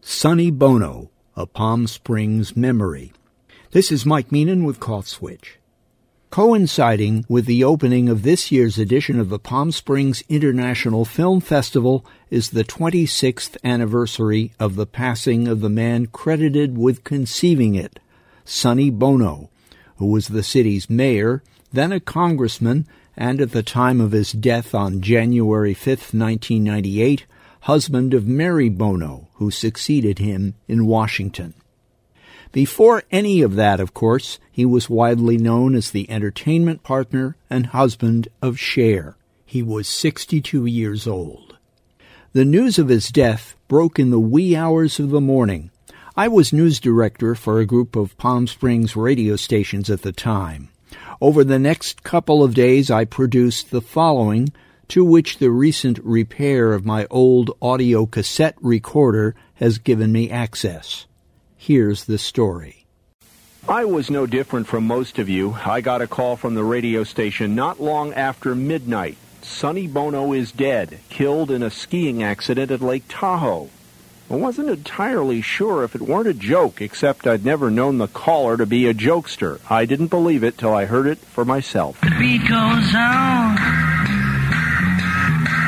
Sonny Bono, A Palm Springs Memory. This is Mike Meenan with Cough Switch. Coinciding with the opening of this year's edition of the Palm Springs International Film Festival is the 26th anniversary of the passing of the man credited with conceiving it, Sonny Bono, who was the city's mayor, then a congressman, and at the time of his death on January 5, 1998, husband of Mary Bono, who succeeded him in Washington. Before any of that, of course, he was widely known as the entertainment partner and husband of Cher. He was 62 years old. The news of his death broke in the wee hours of the morning. I was news director for a group of Palm Springs radio stations at the time. Over the next couple of days, I produced the following, to which the recent repair of my old audio cassette recorder has given me access. Here's the story. I was no different from most of you. I got a call from the radio station not long after midnight. Sonny Bono is dead, killed in a skiing accident at Lake Tahoe. I wasn't entirely sure if it weren't a joke, except I'd never known the caller to be a jokester. I didn't believe it till I heard it for myself. The beat goes on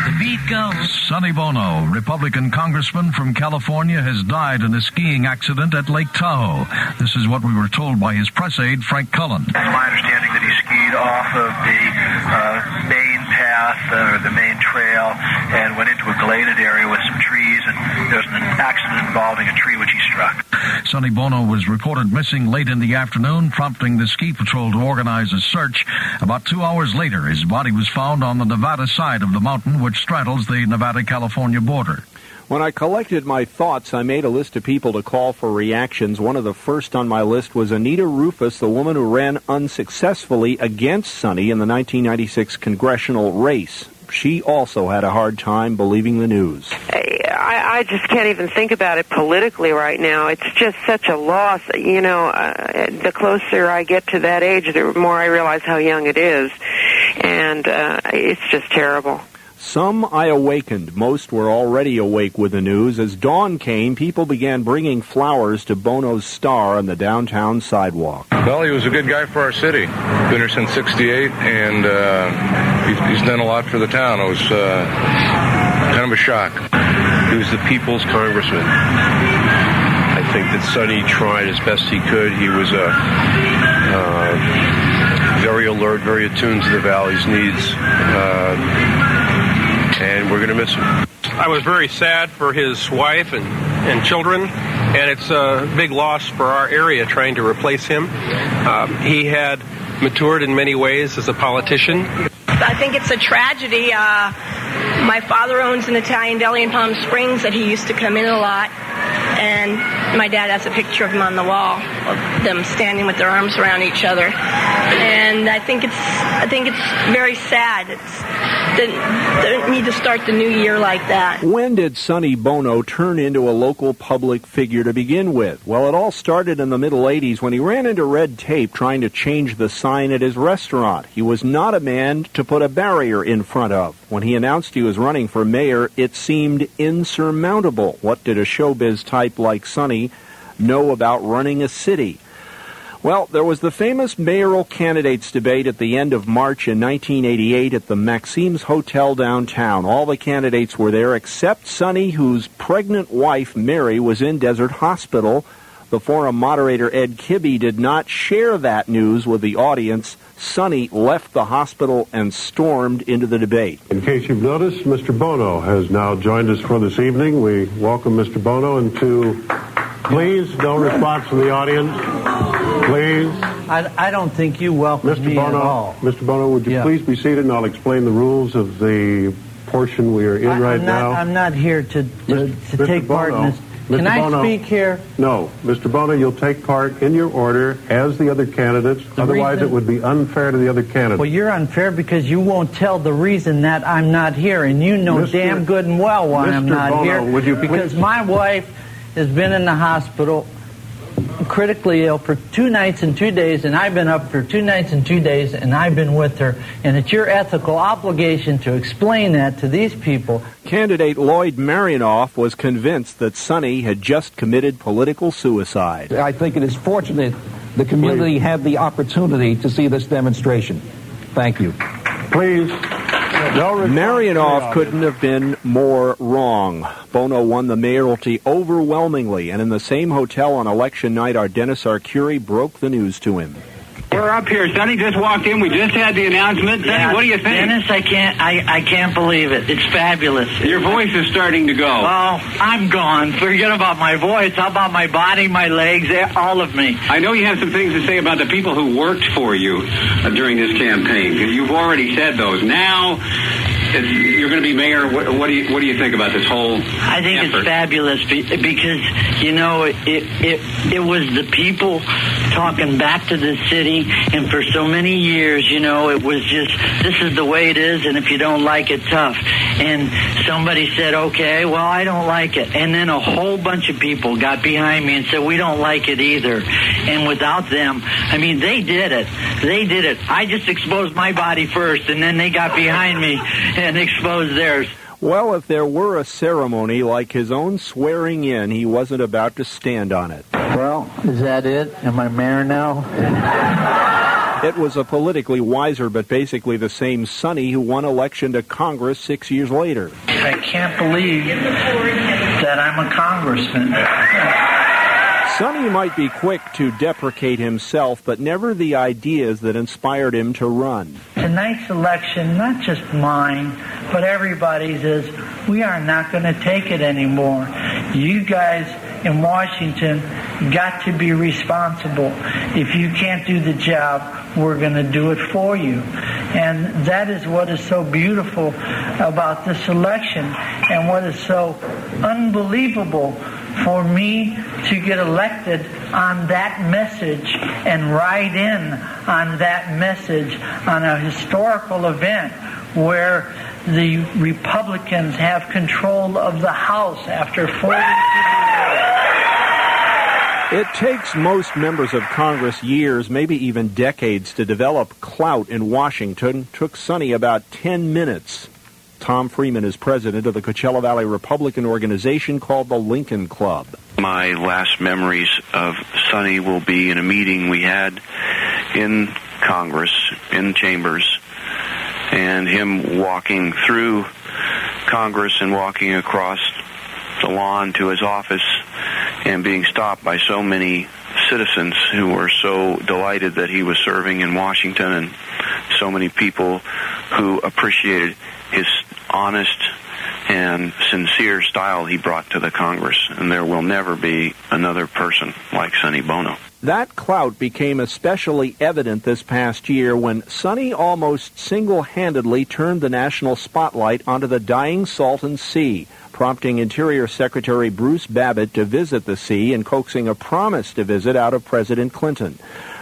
The beat goes. Sonny Bono, Republican congressman from California, has died in a skiing accident at Lake Tahoe. This is what we were told by his press aide, Frank Cullen. It's my understanding that he skied off of the uh, main path or the main trail and went into a gladed area with some trees, and there was an accident involving a tree which he struck. Sonny Bono was reported missing late in the afternoon, prompting the ski patrol to organize a search. About two hours later, his body was found on the Nevada side of the mountain which straddles the Nevada-California border. When I collected my thoughts, I made a list of people to call for reactions. One of the first on my list was Anita Rufus, the woman who ran unsuccessfully against Sonny in the 1996 congressional race. She also had a hard time believing the news. I, I just can't even think about it politically right now. It's just such a loss. You know, uh, the closer I get to that age, the more I realize how young it is. And uh, it's just terrible. Some I awakened. Most were already awake with the news. As dawn came, people began bringing flowers to Bono's star on the downtown sidewalk. Well, he was a good guy for our city. Been here since 68, and uh, he's, he's, done a lot for the town. It was uh, kind of a shock. He was the people's congressman. I think that Sonny tried as best he could. He was a uh, very alert, very attuned to the valley's needs. Uh, and we're going to miss him. I was very sad for his wife and, and children, and it's a big loss for our area trying to replace him. Um, he had matured in many ways as a politician. I think it's a tragedy. Uh, my father owns an Italian deli in Palm Springs that he used to come in a lot. And my dad has a picture of him on the wall of them standing with their arms around each other. And I think it's I think it's very sad. It's they need to start the new year like that. When did Sonny Bono turn into a local public figure to begin with? Well, it all started in the middle 80s when he ran into red tape trying to change the sign at his restaurant. He was not a man to put a barrier in front of. When he announced he was running for mayor, it seemed insurmountable. What did a showbiz type like Sonny know about running a city? Well, there was the famous mayoral candidates debate at the end of March in 1988 at the Maxime's Hotel downtown. All the candidates were there except Sonny, whose pregnant wife, Mary, was in Desert Hospital. The forum moderator, Ed Kibbe, did not share that news with the audience. Sonny left the hospital and stormed into the debate. In case you've noticed, Mr. Bono has now joined us for this evening. We welcome Mr. Bono into, please, no response from the audience. Please. I, I don't think you welcome Mr. me Bono, at all. Mr. Bono, would you Yeah. please be seated and I'll explain the rules of the portion we are in I, right am not, now? I'm not here to, to, Mr. to Mr. take part in Bono, this. Mr. Can I Bono. speak here? No. Mr. Bono, you'll take part in your order as the other candidates. The Otherwise, reason- it would be unfair to the other candidates. Well, you're unfair because you won't tell the reason that I'm not here, and you know Mr. damn good and well why I'm not Bono, here. would you because please- my wife has been in the hospital critically ill for two nights and two days, and I've been up for two nights and two days, and I've been with her. And it's your ethical obligation to explain that to these people. Candidate Lloyd Marianoff was convinced that Sonny had just committed political suicide. I think it is fortunate the community had the opportunity to see this demonstration. Thank you. Please. Marianoff couldn't have been more wrong. Bono won the mayoralty overwhelmingly, and in the same hotel on election night, our Dennis Arcuri broke the news to him. We're up here. Sonny just walked in. We just had the announcement. Sonny, Yeah, what do you think? Dennis, I can't, I, I can't believe it. It's fabulous. Your voice is starting to go. Oh, I'm gone. Forget about my voice. How about my body, my legs, eh, all of me? I know you have some things to say about the people who worked for you uh, during this campaign. You've already said those. Now you're going to be mayor. What, what do you What do you think about this whole? I think effort? it's fabulous because you know it, it it was the people talking back to the city, and for so many years, you know, it was just this is the way it is, and if you don't like it, tough. And somebody said, okay, well, I don't like it, and then a whole bunch of people got behind me and said, we don't like it either. And without them, I mean, they did it. They did it. I just exposed my body first, and then they got behind me and exposed theirs. Well, if there were a ceremony like his own swearing in, he wasn't about to stand on it. Well, is that it? Am I mayor now? It was a politically wiser but basically the same Sonny who won election to Congress six years later. I can't believe that I'm a congressman. Sonny might be quick to deprecate himself, but never the ideas that inspired him to run. Tonight's election, not just mine, but everybody's, is we are not going to take it anymore. You guys in Washington got to be responsible. If you can't do the job, we're going to do it for you. And that is what is so beautiful about this election and what is so unbelievable for me to get elected on that message and ride in on that message on a historical event where the Republicans have control of the House after 40 It takes most members of Congress years, maybe even decades, to develop clout in Washington. Took Sonny about 10 minutes. Tom Freeman is president of the Coachella Valley Republican organization called the Lincoln Club. My last memories of Sonny will be in a meeting we had in Congress, in chambers, and him walking through Congress and walking across the lawn to his office and being stopped by so many citizens who were so delighted that he was serving in Washington and so many people who appreciated his honest and sincere style he brought to the Congress. And there will never be another person like Sonny Bono. That clout became especially evident this past year when Sonny almost single-handedly turned the national spotlight onto the dying Salton Sea, prompting Interior Secretary Bruce Babbitt to visit the sea and coaxing a promise to visit out of President Clinton.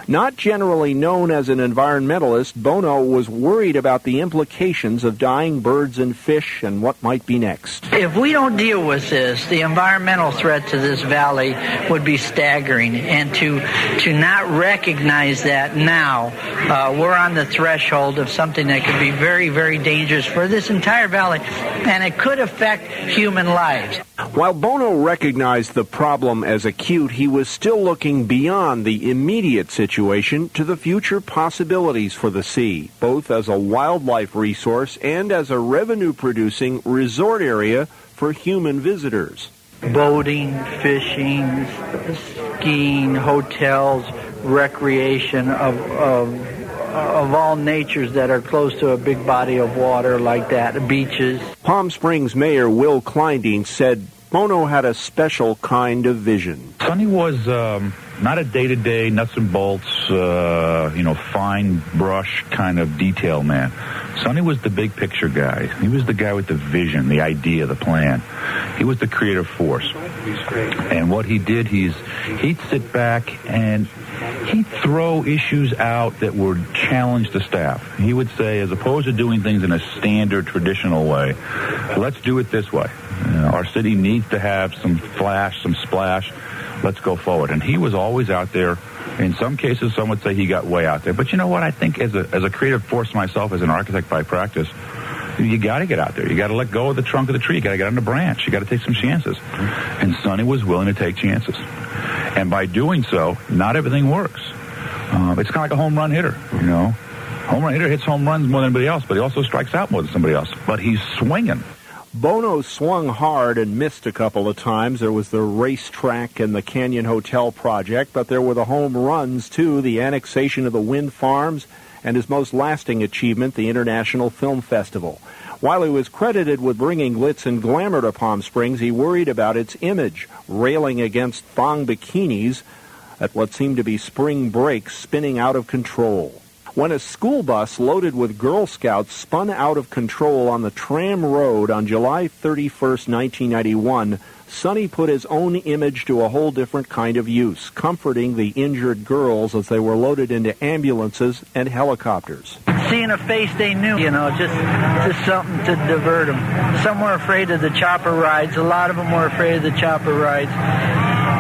Not generally known as an environmentalist, Bono was worried about the implications of dying birds and fish and what might be next. If we don't deal with this, the environmental threat to this valley would be staggering. And to to not recognize that now, uh, we're on the threshold of something that could be very, very dangerous for this entire valley, and it could affect human lives. While Bono recognized the problem as acute, he was still looking beyond the immediate situation to the future possibilities for the sea, both as a wildlife resource and as a revenue-producing resort area for human visitors. Boating, fishing, skiing, hotels, recreation of, of of all natures that are close to a big body of water like that, beaches. Palm Springs Mayor Will Kleindienst said Bono had a special kind of vision. Sonny was um, not a day-to-day nuts and bolts, uh, you know, fine brush kind of detail man. Sonny was the big picture guy. He was the guy with the vision, the idea, the plan. He was the creative force. And what he did, he's he'd sit back and he'd throw issues out that would challenge the staff. He would say, as opposed to doing things in a standard, traditional way, let's do it this way. You know, our city needs to have some flash, some splash. Let's go forward. And he was always out there. In some cases, some would say he got way out there. But you know what? I think as a, as a creative force myself, as an architect by practice, you got to get out there. You got to let go of the trunk of the tree. You got to get on the branch. You got to take some chances. And Sonny was willing to take chances. And by doing so, not everything works. Uh, it's kind of like a home run hitter, you know. Home run hitter hits home runs more than anybody else, but he also strikes out more than somebody else. But he's swinging. Bono swung hard and missed a couple of times. There was the racetrack and the Canyon Hotel project, but there were the home runs too, the annexation of the wind farms, and his most lasting achievement, the International Film Festival. While he was credited with bringing glitz and glamour to Palm Springs, he worried about its image, railing against thong bikinis at what seemed to be spring break spinning out of control when a school bus loaded with Girl Scouts spun out of control on the tram road on July 31, 1991, Sonny put his own image to a whole different kind of use, comforting the injured girls as they were loaded into ambulances and helicopters. Seeing a face they knew, you know, just just something to divert them. Some were afraid of the chopper rides. A lot of them were afraid of the chopper rides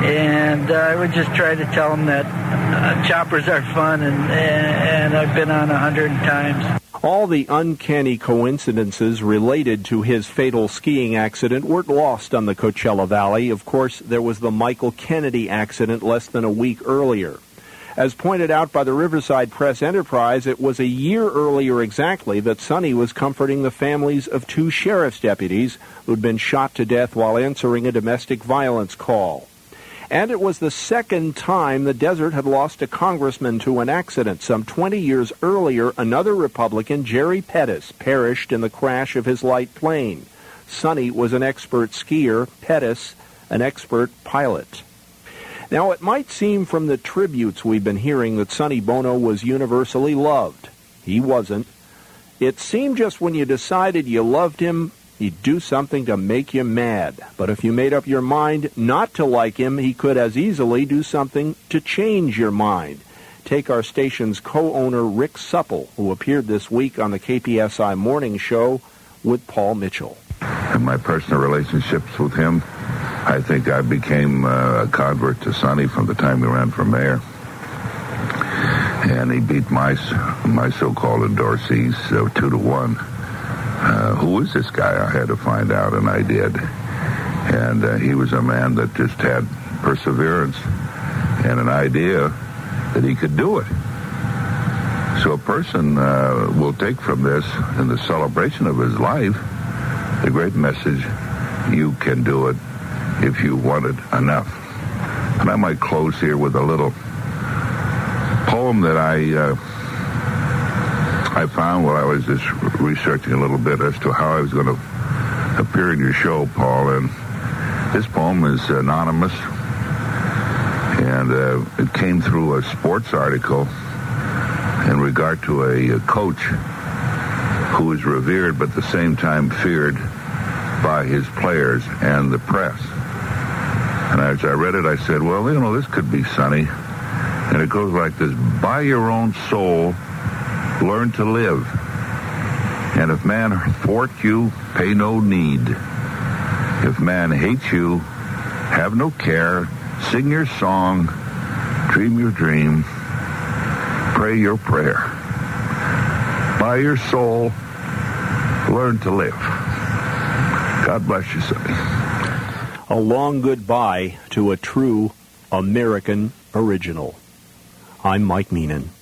and uh, I would just try to tell them that uh, choppers are fun, and and I've been on a hundred times. All the uncanny coincidences related to his fatal skiing accident weren't lost on the Coachella Valley. Of course, there was the Michael Kennedy accident less than a week earlier. As pointed out by the Riverside Press Enterprise, it was a year earlier exactly that Sonny was comforting the families of two sheriff's deputies who'd been shot to death while answering a domestic violence call. And it was the second time the desert had lost a congressman to an accident. Some 20 years earlier, another Republican, Jerry Pettis, perished in the crash of his light plane. Sonny was an expert skier, Pettis, an expert pilot. Now, it might seem from the tributes we've been hearing that Sonny Bono was universally loved. He wasn't. It seemed just when you decided you loved him He'd do something to make you mad. But if you made up your mind not to like him, he could as easily do something to change your mind. Take our station's co-owner Rick Supple, who appeared this week on the KPSI Morning Show with Paul Mitchell. In my personal relationships with him, I think I became uh, a convert to Sonny from the time he ran for mayor. And he beat my my so-called endorsees uh, two to one uh, who is this guy? I had to find out, and I did. And uh, he was a man that just had perseverance and an idea that he could do it. So a person uh, will take from this, in the celebration of his life, the great message, you can do it if you want it enough. And I might close here with a little poem that I uh, I found while I was just researching a little bit as to how I was going to appear in your show, Paul. And this poem is anonymous, and uh, it came through a sports article in regard to a, a coach who is revered but at the same time feared by his players and the press. And as I read it, I said, well, you know, this could be Sonny. And it goes like this By your own soul learn to live. And if man thwart you, pay no need. If man hates you, have no care. Sing your song, dream your dream, pray your prayer. By your soul, learn to live. God bless you, Sonny. A long goodbye to a true American original. I'm Mike Meenan.